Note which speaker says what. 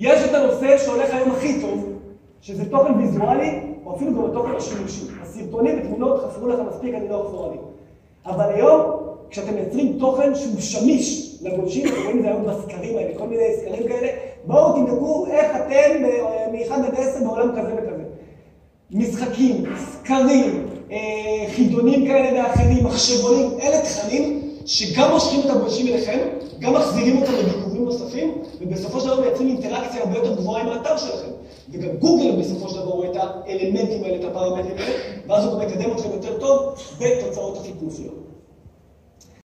Speaker 1: יש את הנושא שהולך היום הכי טוב, שזה תוכן ויזואלי, או אפילו גם התוכן השימושי. הסרטונים ותמונות חסרו לך מספיק, אני לא אחזור עליהם. אבל היום, כשאתם מייצרים תוכן שהוא שמיש לגולשים, אתם רואים את זה היום בסקרים האלה, כל מיני סקרים כאלה, בואו תבדקו איך אתם מ-1 עד 10 בעולם כזה וכזה. משחקים, סקרים, אה, חידונים כאלה ואחרים, מחשבונים, אלה תכנים שגם מושכים את הגולשים אליכם, גם מחזירים אותם לביקורים נוספים, ובסופו של דבר אינטראקציה הרבה יותר גבוהה עם האתר שלכם. וגם גוגל בסופו של דבר רואה את האלמנטים האלה, את הפרמטרים האלה, ואז הוא גם מקדם אתכם יותר טוב בתוצאות החיפושיות.